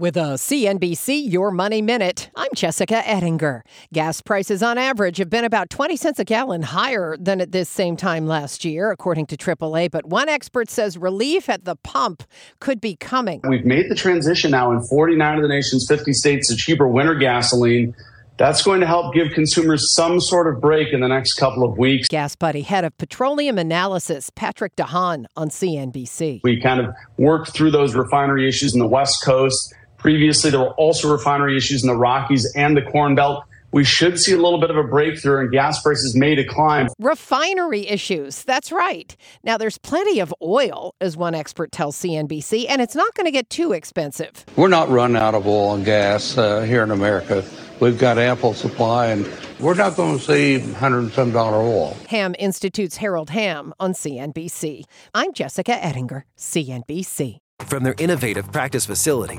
With a CNBC Your Money Minute, I'm Jessica Ettinger. Gas prices on average have been about 20 cents a gallon higher than at this same time last year, according to AAA. But one expert says relief at the pump could be coming. We've made the transition now in 49 of the nation's 50 states to cheaper winter gasoline. That's going to help give consumers some sort of break in the next couple of weeks. Gas Buddy, head of petroleum analysis, Patrick De Haan on CNBC. We kind of worked through those refinery issues in the West Coast Previously, there were also refinery issues in the Rockies and the Corn Belt. We should see a little bit of a breakthrough and gas prices may decline. Refinery issues. That's right. Now, there's plenty of oil, as one expert tells CNBC, and it's not going to get too expensive. We're not running out of oil and gas uh, here in America. We've got ample supply, and we're not going to see hundred and some dollar oil. Hamm Institute's Harold Hamm on CNBC. I'm Jessica Ettinger, CNBC. From their innovative practice facility